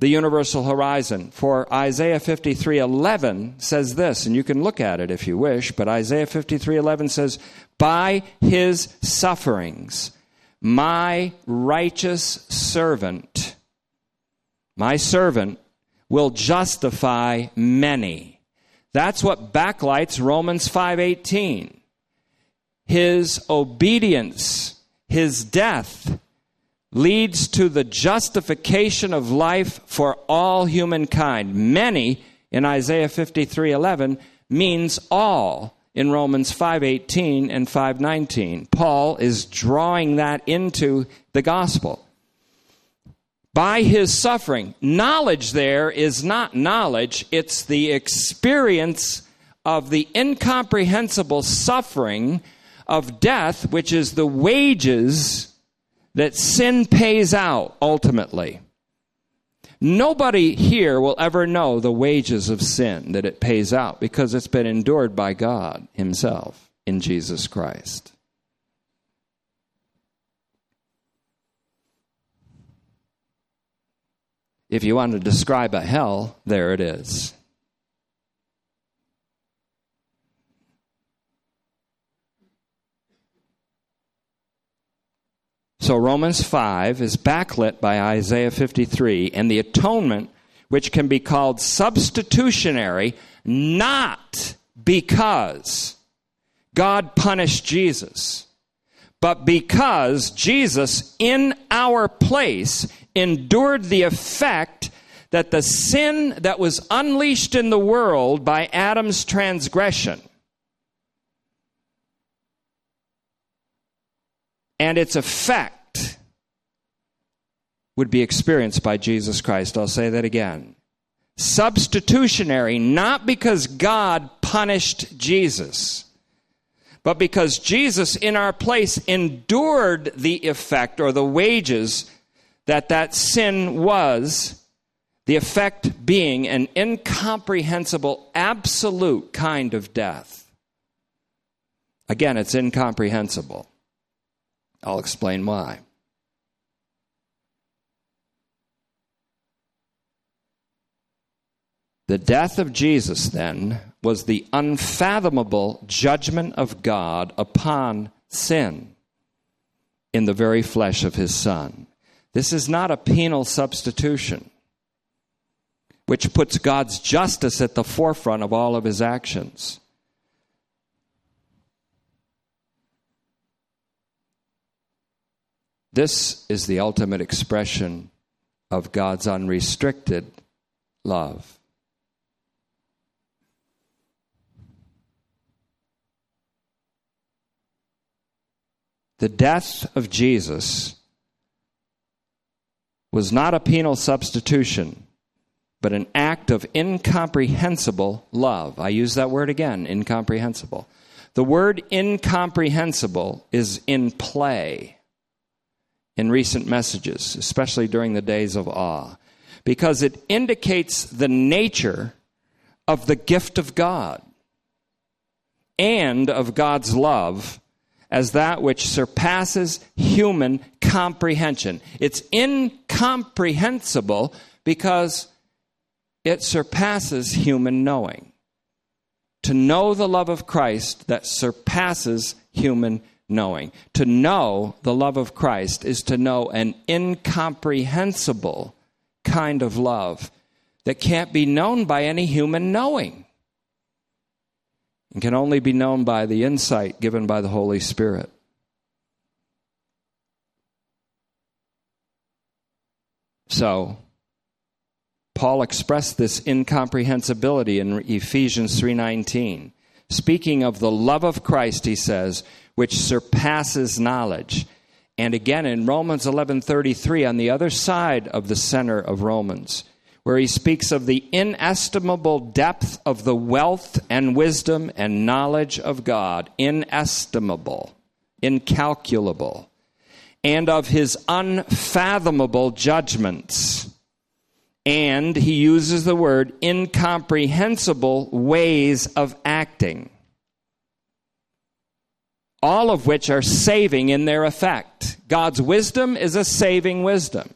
the universal horizon. For Isaiah 53:11 says this, and you can look at it if you wish, but Isaiah 53:11 says, "By his sufferings my righteous servant, my servant will justify many." That's what backlights Romans 5:18. His obedience his death leads to the justification of life for all humankind. Many in Isaiah 53:11 means all in Romans 5:18 and 5:19. Paul is drawing that into the gospel. By his suffering, knowledge there is not knowledge, it's the experience of the incomprehensible suffering of death, which is the wages that sin pays out ultimately. Nobody here will ever know the wages of sin that it pays out because it's been endured by God Himself in Jesus Christ. If you want to describe a hell, there it is. So Romans 5 is backlit by Isaiah 53 and the atonement, which can be called substitutionary, not because God punished Jesus, but because Jesus, in our place, endured the effect that the sin that was unleashed in the world by Adam's transgression and its effect would be experienced by Jesus Christ. I'll say that again. Substitutionary, not because God punished Jesus, but because Jesus in our place endured the effect or the wages that that sin was, the effect being an incomprehensible, absolute kind of death. Again, it's incomprehensible. I'll explain why. The death of Jesus, then, was the unfathomable judgment of God upon sin in the very flesh of his Son. This is not a penal substitution, which puts God's justice at the forefront of all of his actions. This is the ultimate expression of God's unrestricted love. The death of Jesus was not a penal substitution, but an act of incomprehensible love. I use that word again incomprehensible. The word incomprehensible is in play in recent messages, especially during the days of awe, because it indicates the nature of the gift of God. and of God's love as that which surpasses human comprehension. It's incomprehensible because it surpasses human knowing. To know the love of Christ that surpasses human knowing. To know the love of Christ is to know an incomprehensible kind of love that can't be known by any human knowing and can only be known by the insight given by the Holy Spirit. So, Paul expressed this incomprehensibility in Ephesians 3:19. Speaking of the love of Christ, he says, which surpasses knowledge. And again in Romans 11:33 on the other side of the center of Romans, where he speaks of the inestimable depth of the wealth and wisdom and knowledge of God, inestimable, incalculable, and of his unfathomable judgments. And he uses the word incomprehensible ways of acting, all of which are saving in their effect. God's wisdom is a saving wisdom.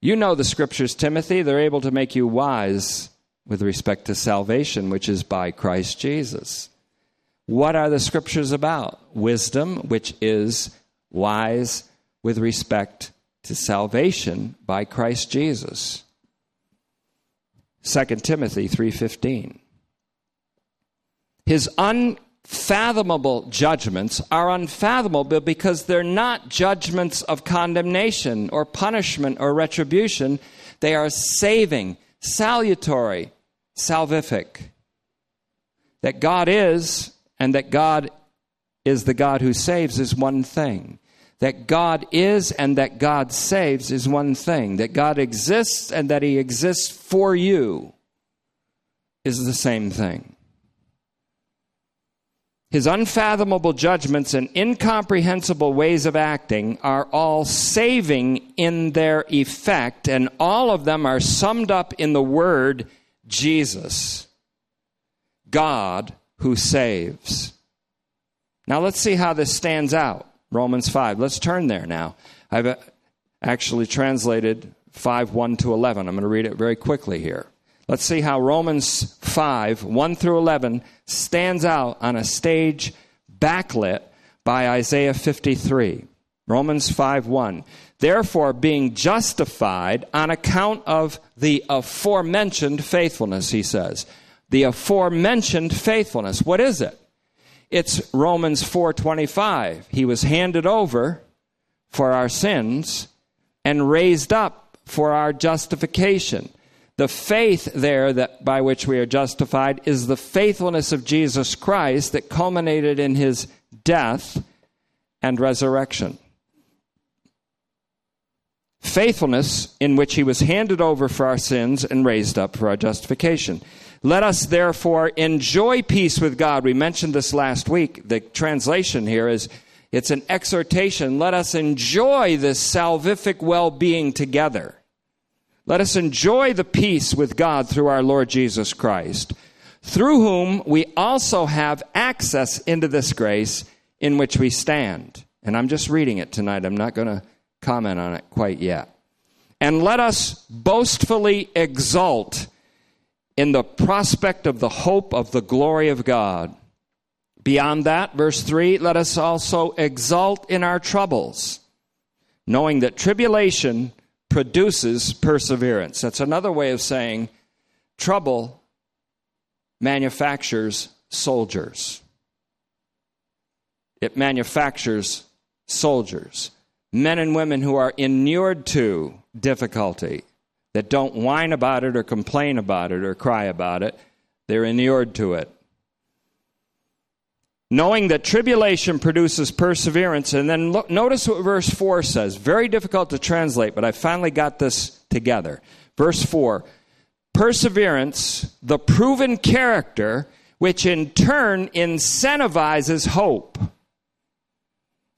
You know the scriptures, Timothy. They're able to make you wise with respect to salvation, which is by Christ Jesus. What are the scriptures about? Wisdom, which is wise with respect to salvation by Christ Jesus. 2 Timothy 3:15. His un fathomable judgments are unfathomable because they're not judgments of condemnation or punishment or retribution. They are saving, salutary, salvific. That God is and that God is the God who saves is one thing. That God is and that God saves is one thing. That God exists and that He exists for you is the same thing. His unfathomable judgments and incomprehensible ways of acting are all saving in their effect, and all of them are summed up in the word Jesus, God who saves. Now let's see how this stands out. Romans 5. Let's turn there now. I've uh, actually translated 5 1 to 11. I'm going to read it very quickly here. Let's see how Romans 5, 1 through 11, stands out on a stage backlit by Isaiah 53. Romans 5, 1. Therefore, being justified on account of the aforementioned faithfulness, he says. The aforementioned faithfulness. What is it? It's Romans 4:25. He was handed over for our sins and raised up for our justification. The faith there that by which we are justified is the faithfulness of Jesus Christ that culminated in his death and resurrection. Faithfulness in which he was handed over for our sins and raised up for our justification. Let us therefore enjoy peace with God. We mentioned this last week. The translation here is it's an exhortation. Let us enjoy this salvific well being together. Let us enjoy the peace with God through our Lord Jesus Christ, through whom we also have access into this grace in which we stand. And I'm just reading it tonight. I'm not going to comment on it quite yet. And let us boastfully exult in the prospect of the hope of the glory of God. Beyond that, verse 3, let us also exult in our troubles, knowing that tribulation produces perseverance. That's another way of saying trouble manufactures soldiers. It manufactures soldiers, men and women who are inured to difficulty, that don't whine about it or complain about it or cry about it. They're inured to it knowing that tribulation produces perseverance. And then look, notice what verse 4 says. Very difficult to translate, but I finally got this together. Verse 4 Perseverance, the proven character, which in turn incentivizes hope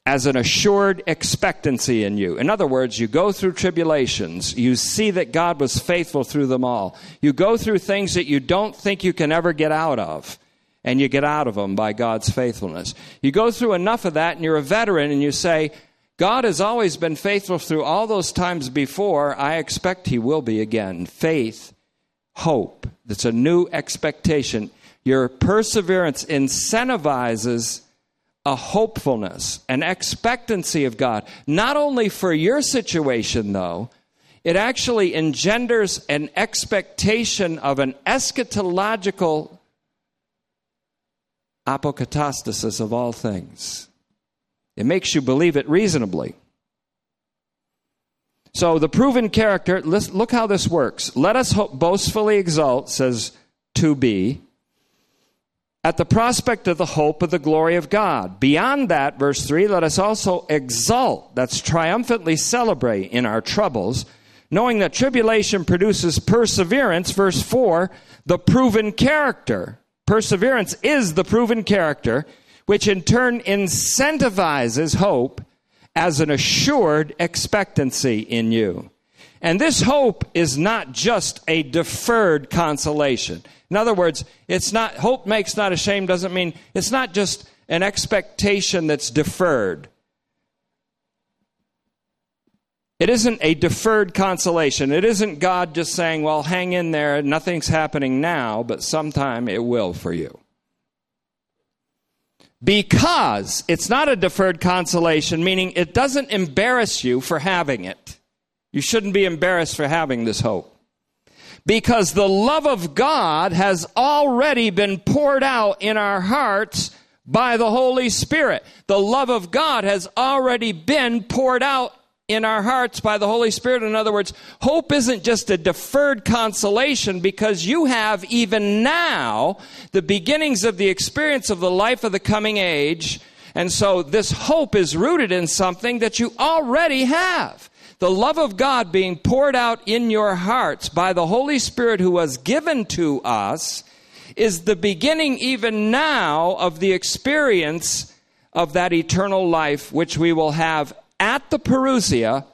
as an assured expectancy in you. In other words, you go through tribulations, you see that God was faithful through them all. You go through things that you don't think you can ever get out of and you get out of them by God's faithfulness. You go through enough of that and you're a veteran and you say, God has always been faithful through all those times before. I expect He will be again. Faith, hope, that's a new expectation. Your perseverance incentivizes a hopefulness, an expectancy of God, not only for your situation, though, it actually engenders an expectation of an eschatological apokatastasis of all things. It makes you believe it reasonably. So, the proven character, look how this works. Let us boastfully exult, says 2b, at the prospect of the hope of the glory of God. Beyond that, verse 3, let us also exult, that's triumphantly celebrate in our troubles, knowing that tribulation produces perseverance. Verse 4, the proven character. Perseverance is the proven character, which in turn incentivizes hope as an assured expectancy in you. And this hope is not just a deferred consolation. In other words, it's not hope makes not ashamed doesn't mean it's not just an expectation that's deferred. It isn't a deferred consolation. It isn't God just saying, well, hang in there, nothing's happening now, but sometime it will for you. Because it's not a deferred consolation, meaning it doesn't embarrass you for having it. You shouldn't be embarrassed for having this hope because the love of God has already been poured out in our hearts by the Holy Spirit. The love of God has already been poured out in our hearts by the Holy Spirit. In other words, hope isn't just a deferred consolation because you have even now the beginnings of the experience of the life of the coming age. And so this hope is rooted in something that you already have the love of God being poured out in your hearts by the Holy Spirit who was given to us is the beginning even now of the experience of that eternal life which we will have at the Parousia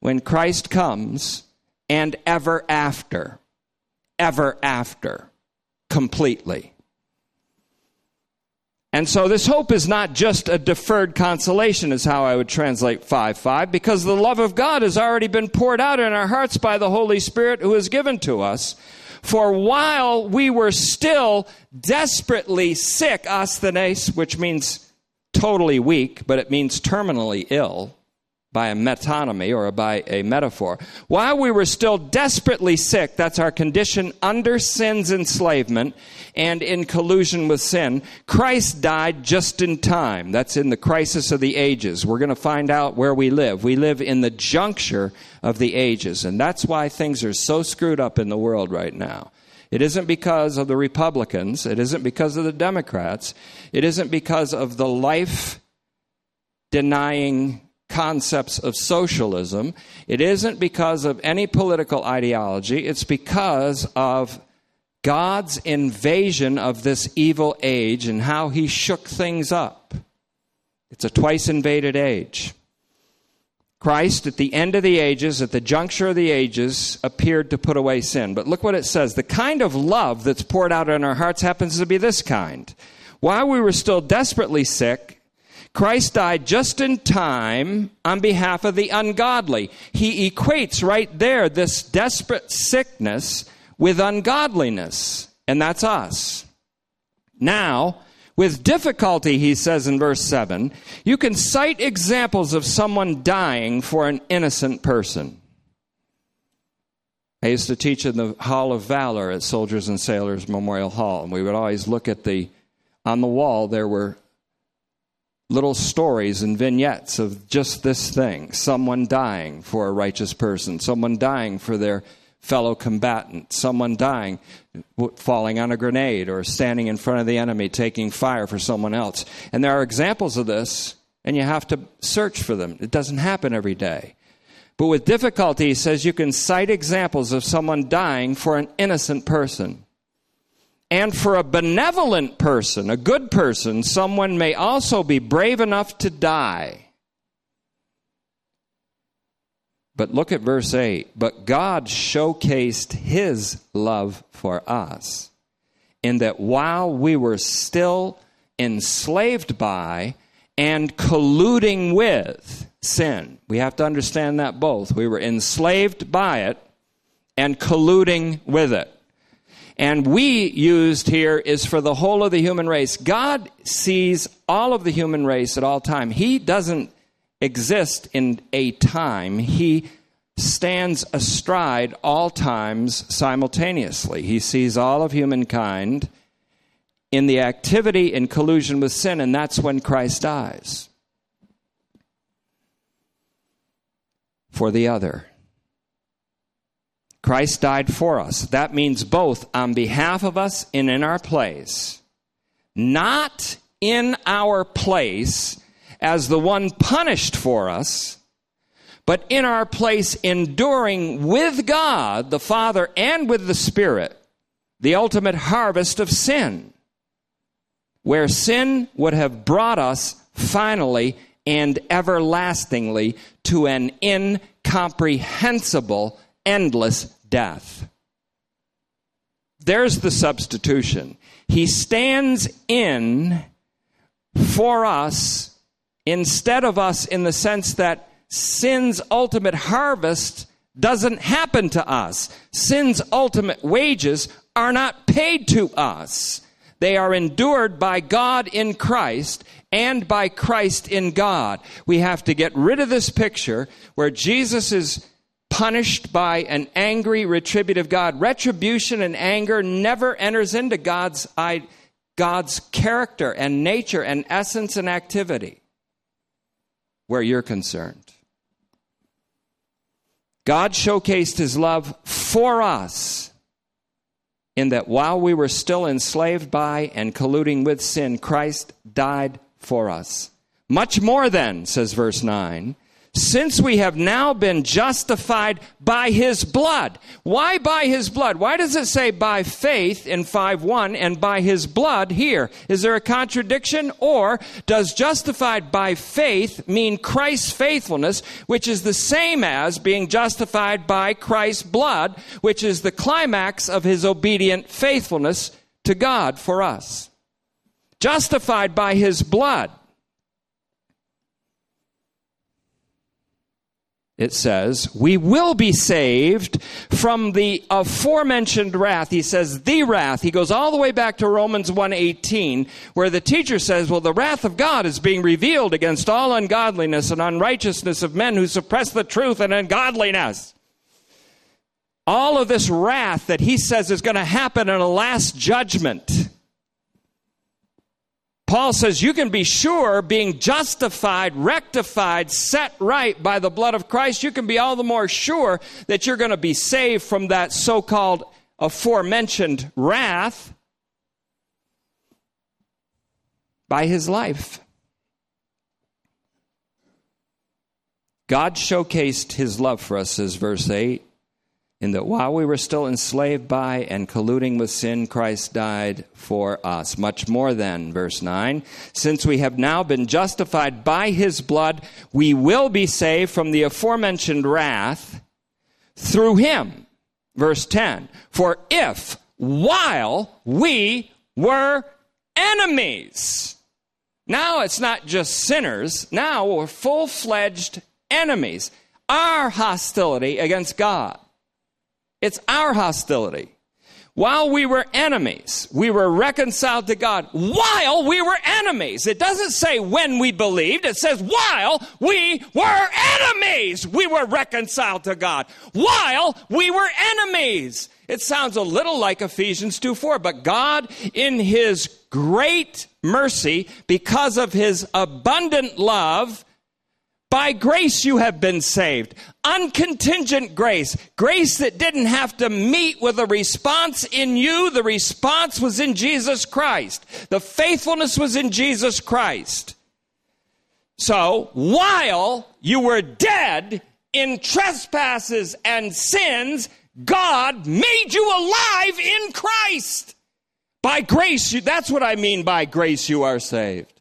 when Christ comes and ever after. Ever after. Completely. And so this hope is not just a deferred consolation, is how I would translate 5 5, because the love of God has already been poured out in our hearts by the Holy Spirit who is given to us. For while we were still desperately sick, asthenes, which means totally weak, but it means terminally ill, by a metonymy or by a metaphor. While we were still desperately sick, that's our condition under sin's enslavement and in collusion with sin, Christ died just in time. That's in the crisis of the ages. We're going to find out where we live. We live in the juncture of the ages, and that's why things are so screwed up in the world right now. It isn't because of the Republicans. It isn't because of the Democrats. It isn't because of the life denying concepts of socialism. It isn't because of any political ideology, it's because of God's invasion of this evil age and how he shook things up. It's a twice invaded age. Christ, at the end of the ages, at the juncture of the ages, appeared to put away sin. But look what it says. The kind of love that's poured out in our hearts happens to be this kind. While we were still desperately sick, Christ died just in time on behalf of the ungodly. He equates right there this desperate sickness with ungodliness, and that's us. Now, with difficulty, he says in verse 7, you can cite examples of someone dying for an innocent person. I used to teach in the Hall of Valor at Soldiers and Sailors Memorial Hall, and we would always look at the, on the wall, there were little stories and vignettes of just this thing someone dying for a righteous person, someone dying for their fellow combatant, someone dying, falling on a grenade, or standing in front of the enemy taking fire for someone else. And there are examples of this, and you have to search for them. It doesn't happen every day. But with difficulty, he says you can cite examples of someone dying for an innocent person. And for a benevolent person, a good person, someone may also be brave enough to die. But look at verse 8. But God showcased his love for us in that while we were still enslaved by and colluding with sin, we have to understand that both. We were enslaved by it and colluding with it. And we used here is for the whole of the human race. God sees all of the human race at all time. He doesn't exist in a time. He stands astride all times simultaneously. He sees all of humankind in the activity in collusion with sin, and that's when Christ dies for the other. Christ died for us. That means both on behalf of us and in our place. Not in our place as the one punished for us, but in our place, enduring with God, the Father, and with the Spirit, the ultimate harvest of sin, where sin would have brought us finally and everlastingly to an incomprehensible, endless death. There's the substitution. He stands in for us instead of us in the sense that sin's ultimate harvest doesn't happen to us. Sin's ultimate wages are not paid to us. They are endured by God in Christ and by Christ in God. We have to get rid of this picture where Jesus is punished by an angry, retributive God. Retribution and anger never enters into God's, God's character and nature and essence and activity where you're concerned. God showcased his love for us in that while we were still enslaved by and colluding with sin, Christ died for us. Much more than, says verse 9, since we have now been justified by his blood. Why by his blood? Why does it say by faith in 5 1 and by his blood here? Is there a contradiction or does justified by faith mean Christ's faithfulness, which is the same as being justified by Christ's blood, which is the climax of his obedient faithfulness to God for us? Justified by his blood. It says, we will be saved from the aforementioned wrath. He says, the wrath. He goes all the way back to Romans 1:18, where the teacher says, well, the wrath of God is being revealed against all ungodliness and unrighteousness of men who suppress the truth and ungodliness. All of this wrath that he says is going to happen in a last judgment Paul says you can be sure being justified, rectified, set right by the blood of Christ, you can be all the more sure that you're going to be saved from that so called aforementioned wrath by his life. God showcased his love for us, says verse 8, in that while we were still enslaved by and colluding with sin, Christ died for us. Much more than, verse 9, since we have now been justified by his blood, we will be saved from the aforementioned wrath through him. Verse 10, for if while we were enemies, now it's not just sinners, now we're full fledged enemies. Our hostility against God it's our hostility. While we were enemies, we were reconciled to God while we were enemies. It doesn't say when we believed, it says while we were enemies, we were reconciled to God. While we were enemies. It sounds a little like Ephesians 2 4, but God, in His great mercy, because of His abundant love, by grace you have been saved. Uncontingent grace. Grace that didn't have to meet with a response in you. The response was in Jesus Christ. The faithfulness was in Jesus Christ. So, while you were dead in trespasses and sins, God made you alive in Christ. By grace, you, that's what I mean by grace you are saved.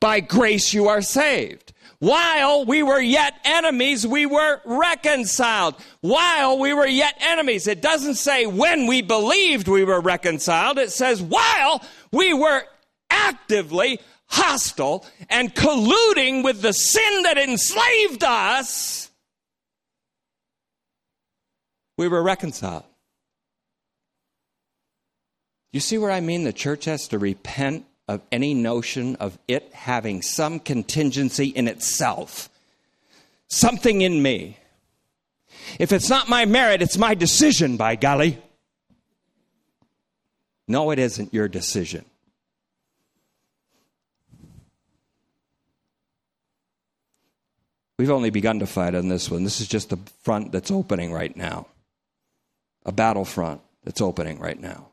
By grace you are saved. While we were yet enemies, we were reconciled. While we were yet enemies. It doesn't say when we believed we were reconciled. It says while we were actively hostile and colluding with the sin that enslaved us, we were reconciled. You see where I mean? The church has to repent of any notion of it having some contingency in itself, something in me. If it's not my merit, it's my decision, by golly. No, it isn't your decision. We've only begun to fight on this one. This is just the front that's opening right now, a battlefront that's opening right now.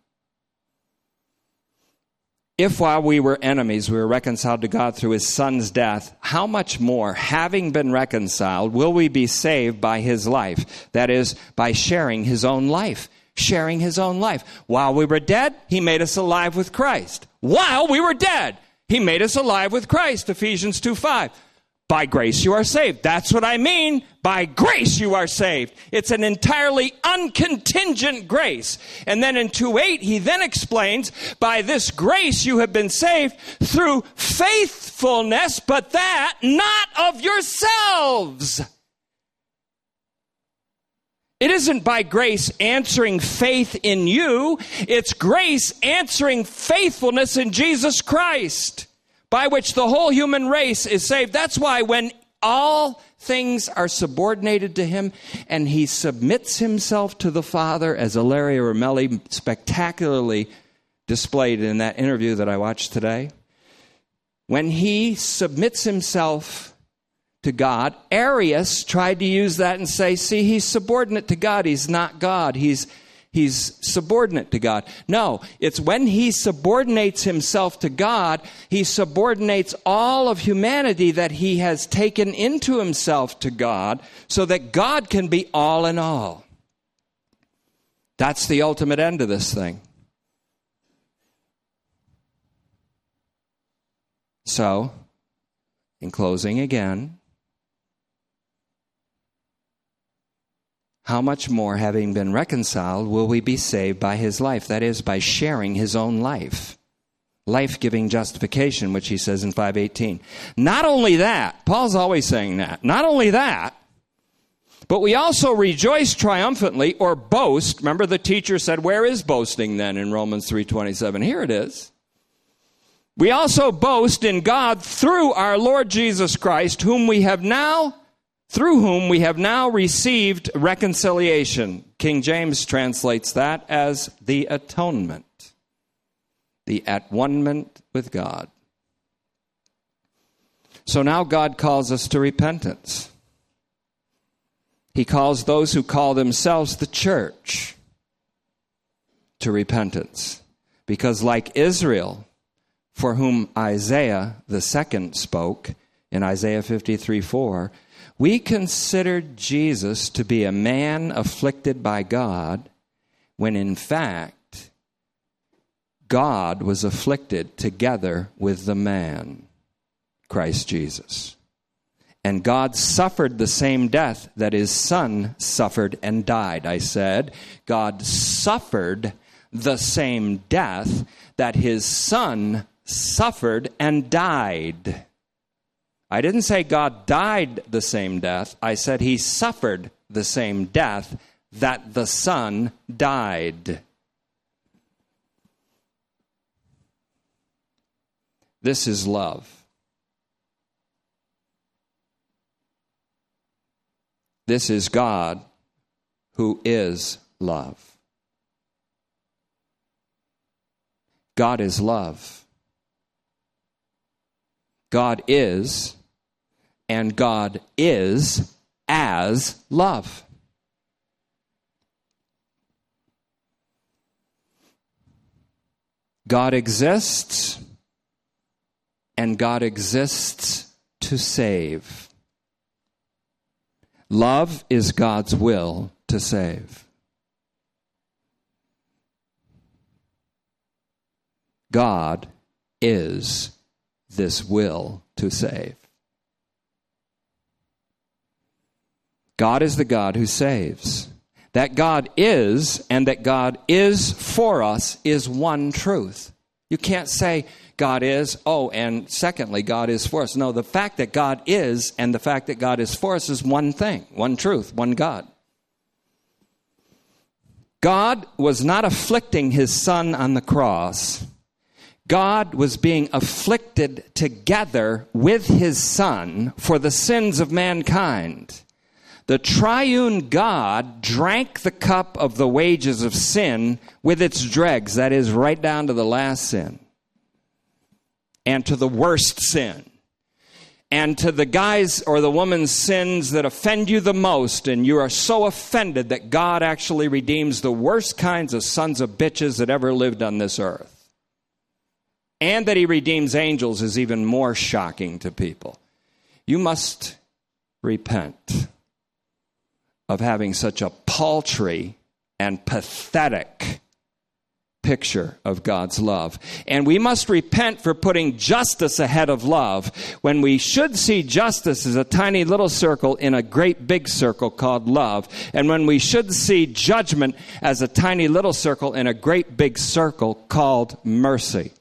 If while we were enemies, we were reconciled to God through his son's death, how much more, having been reconciled, will we be saved by his life? That is, by sharing his own life. Sharing his own life. While we were dead, he made us alive with Christ. While we were dead, he made us alive with Christ. Ephesians 2 5. By grace you are saved. That's what I mean. By grace you are saved. It's an entirely uncontingent grace. And then in 2 8, he then explains, by this grace you have been saved through faithfulness, but that not of yourselves. It isn't by grace answering faith in you, it's grace answering faithfulness in Jesus Christ by which the whole human race is saved. That's why when all things are subordinated to him and he submits himself to the Father, as Ilaria Ramelli spectacularly displayed in that interview that I watched today, when he submits himself to God, Arius tried to use that and say, see, he's subordinate to God. He's not God. He's he's subordinate to God. No, it's when he subordinates himself to God, he subordinates all of humanity that he has taken into himself to God so that God can be all in all. That's the ultimate end of this thing. So, in closing again, how much more, having been reconciled, will we be saved by his life? That is, by sharing his own life. Life giving justification, which he says in 518. Not only that, Paul's always saying that. Not only that, but we also rejoice triumphantly or boast. Remember the teacher said, Where is boasting then in Romans 3:27? Here it is. We also boast in God through our Lord Jesus Christ, whom we have now through whom we have now received reconciliation. King James translates that as the atonement, the at one with God. So now God calls us to repentance. He calls those who call themselves the church to repentance. Because, like Israel, for whom Isaiah the second spoke in Isaiah 53 4, we considered Jesus to be a man afflicted by God when in fact God was afflicted together with the man, Christ Jesus. And God suffered the same death that his son suffered and died. I said, God suffered the same death that his son suffered and died. I didn't say God died the same death. I said he suffered the same death that the Son died. This is love. This is God who is love. God is love. God is, and God is as love. God exists, and God exists to save. Love is God's will to save. God is this will to save. God is the God who saves. That God is and that God is for us is one truth. You can't say God is, oh, and secondly, God is for us. No, the fact that God is and the fact that God is for us is one thing, one truth, one God. God was not afflicting his son on the cross. God was being afflicted together with his son for the sins of mankind. The triune God drank the cup of the wages of sin with its dregs, that is, right down to the last sin and to the worst sin and to the guy's or the woman's sins that offend you the most, and you are so offended that God actually redeems the worst kinds of sons of bitches that ever lived on this earth. And that he redeems angels is even more shocking to people. You must repent of having such a paltry and pathetic picture of God's love. And we must repent for putting justice ahead of love when we should see justice as a tiny little circle in a great big circle called love. And when we should see judgment as a tiny little circle in a great big circle called mercy.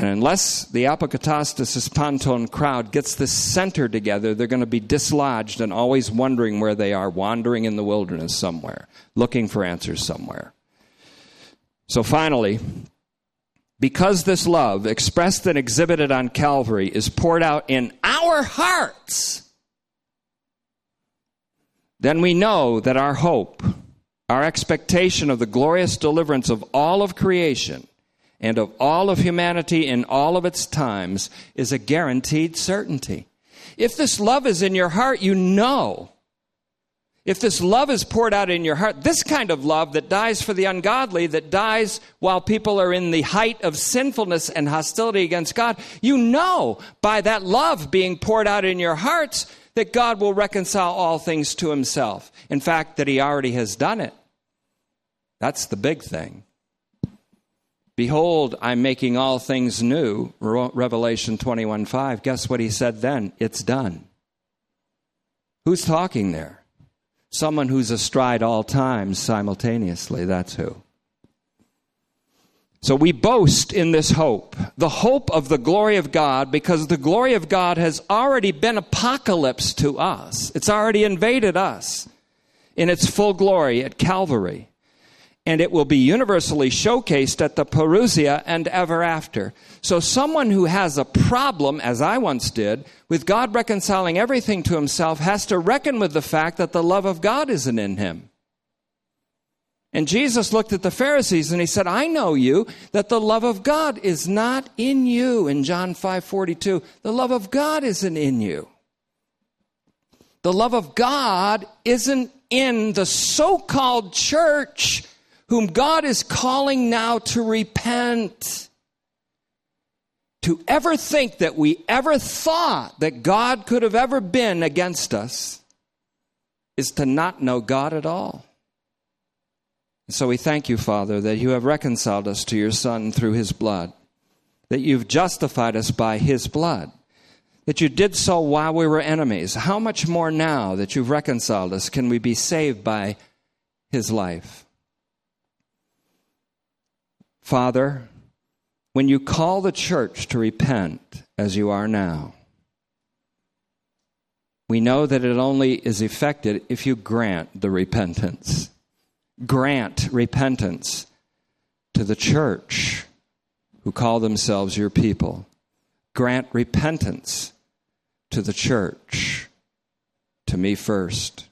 And unless the apokatastasis panton crowd gets this center together, they're going to be dislodged and always wondering where they are, wandering in the wilderness somewhere, looking for answers somewhere. So finally, because this love, expressed and exhibited on Calvary, is poured out in our hearts, then we know that our hope, our expectation of the glorious deliverance of all of creation, and of all of humanity in all of its times is a guaranteed certainty. If this love is in your heart, you know. If this love is poured out in your heart, this kind of love that dies for the ungodly, that dies while people are in the height of sinfulness and hostility against God, you know by that love being poured out in your hearts that God will reconcile all things to himself. In fact, that he already has done it. That's the big thing. Behold, I'm making all things new. Revelation 21 5. Guess what he said then? It's done. Who's talking there? Someone who's astride all times simultaneously. That's who. So we boast in this hope, the hope of the glory of God, because the glory of God has already been apocalypse to us. It's already invaded us in its full glory at Calvary and it will be universally showcased at the Parousia and ever after. So, someone who has a problem, as I once did, with God reconciling everything to himself has to reckon with the fact that the love of God isn't in him. And Jesus looked at the Pharisees and he said, I know you, that the love of God is not in you. In John 5 42, the love of God isn't in you. The love of God isn't in the so called church whom God is calling now to repent. To ever think that we ever thought that God could have ever been against us is to not know God at all. So we thank you, Father, that you have reconciled us to your Son through his blood, that you've justified us by his blood, that you did so while we were enemies. How much more now that you've reconciled us can we be saved by his life? Father, when you call the church to repent as you are now, we know that it only is effected if you grant the repentance. Grant repentance to the church who call themselves your people. Grant repentance to the church, to me first.